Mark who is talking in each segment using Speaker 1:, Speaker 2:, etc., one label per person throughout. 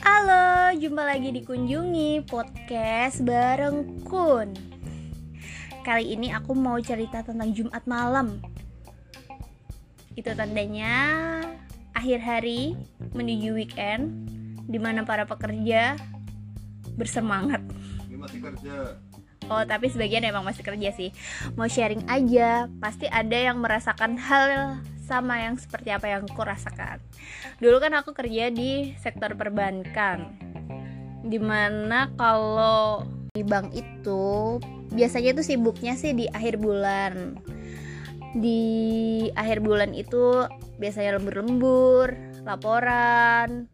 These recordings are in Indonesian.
Speaker 1: Halo, jumpa lagi dikunjungi podcast bareng Kun. Kali ini aku mau cerita tentang Jumat malam. Itu tandanya akhir hari menuju weekend di mana para pekerja bersemangat.
Speaker 2: Ini masih kerja.
Speaker 1: Oh, tapi sebagian emang masih kerja sih. Mau sharing aja, pasti ada yang merasakan hal sama yang seperti apa yang aku rasakan. Dulu kan aku kerja di sektor perbankan. Di mana kalau di bank itu biasanya tuh sibuknya sih di akhir bulan. Di akhir bulan itu biasanya lembur-lembur, laporan,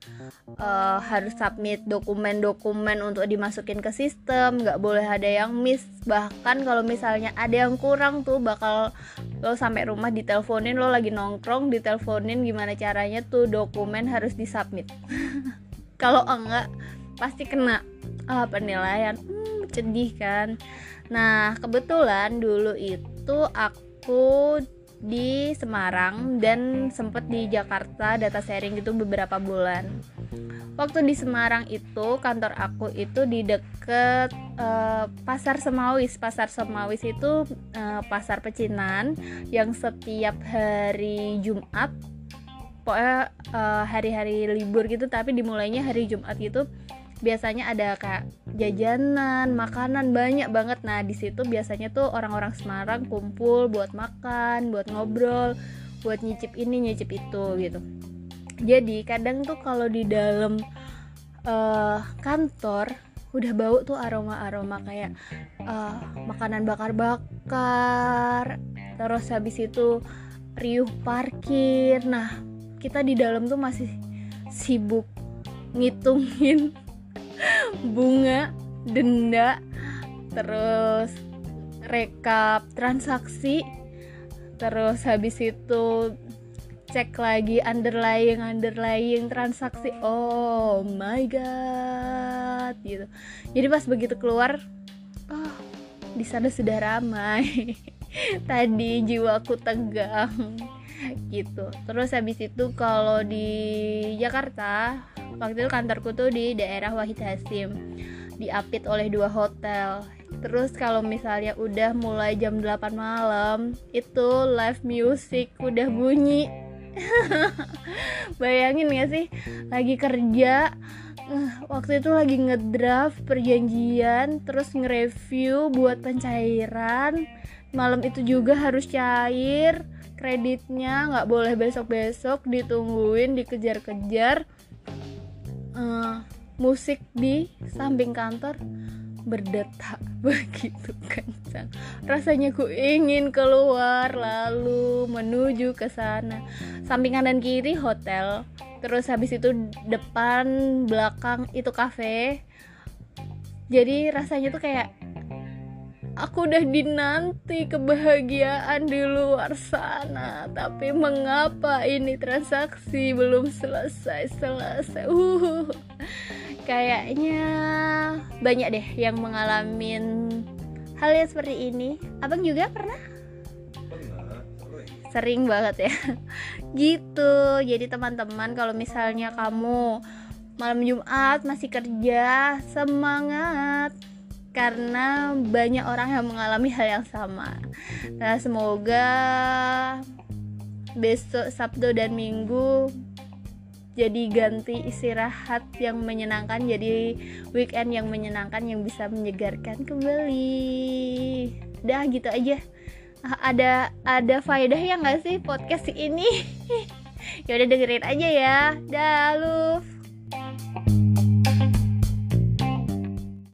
Speaker 1: uh, harus submit dokumen-dokumen untuk dimasukin ke sistem nggak boleh ada yang miss. Bahkan kalau misalnya ada yang kurang tuh bakal lo sampai rumah diteleponin lo lagi nongkrong diteleponin gimana caranya tuh dokumen harus disubmit. Kalau enggak pasti kena uh, penilaian. Hmm, sedih kan? Nah kebetulan dulu itu aku di Semarang dan sempet di Jakarta data sharing gitu beberapa bulan. Waktu di Semarang itu kantor aku itu di deket uh, pasar Semawis. Pasar Semawis itu uh, pasar pecinan yang setiap hari Jumat pokoknya uh, hari-hari libur gitu tapi dimulainya hari Jumat gitu biasanya ada kayak jajanan, makanan banyak banget. Nah, di situ biasanya tuh orang-orang Semarang kumpul buat makan, buat ngobrol, buat nyicip ini, nyicip itu gitu jadi kadang tuh kalau di dalam uh, kantor udah bau tuh aroma-aroma kayak uh, makanan bakar-bakar terus habis itu riuh parkir nah kita di dalam tuh masih sibuk ngitungin bunga denda terus rekap transaksi terus habis itu cek lagi underlying underlying transaksi. Oh my god gitu. Jadi pas begitu keluar oh di sana sudah ramai. Tadi jiwaku tegang gitu. Terus habis itu kalau di Jakarta waktu itu kantorku tuh di daerah Wahid Hasim. Diapit oleh dua hotel. Terus kalau misalnya udah mulai jam 8 malam itu live music udah bunyi bayangin gak sih? Lagi kerja uh, waktu itu lagi ngedraft perjanjian terus nge-review buat pencairan. Malam itu juga harus cair kreditnya nggak boleh besok-besok ditungguin dikejar-kejar. Uh, musik di samping kantor berdetak begitu kencang. Rasanya ku ingin keluar lalu menuju ke sana. Samping kanan kiri hotel, terus habis itu depan belakang itu kafe. Jadi rasanya tuh kayak aku udah dinanti kebahagiaan di luar sana tapi mengapa ini transaksi belum selesai selesai uh kayaknya banyak deh yang mengalami hal yang seperti ini. Abang juga pernah. Sering banget ya. Gitu. Jadi teman-teman kalau misalnya kamu malam Jumat masih kerja semangat. Karena banyak orang yang mengalami hal yang sama. Nah semoga besok Sabtu dan Minggu jadi ganti istirahat yang menyenangkan jadi weekend yang menyenangkan yang bisa menyegarkan kembali. Dah gitu aja. Ah, ada ada faedah ya nggak sih podcast ini? Ya udah dengerin aja ya. Dah lu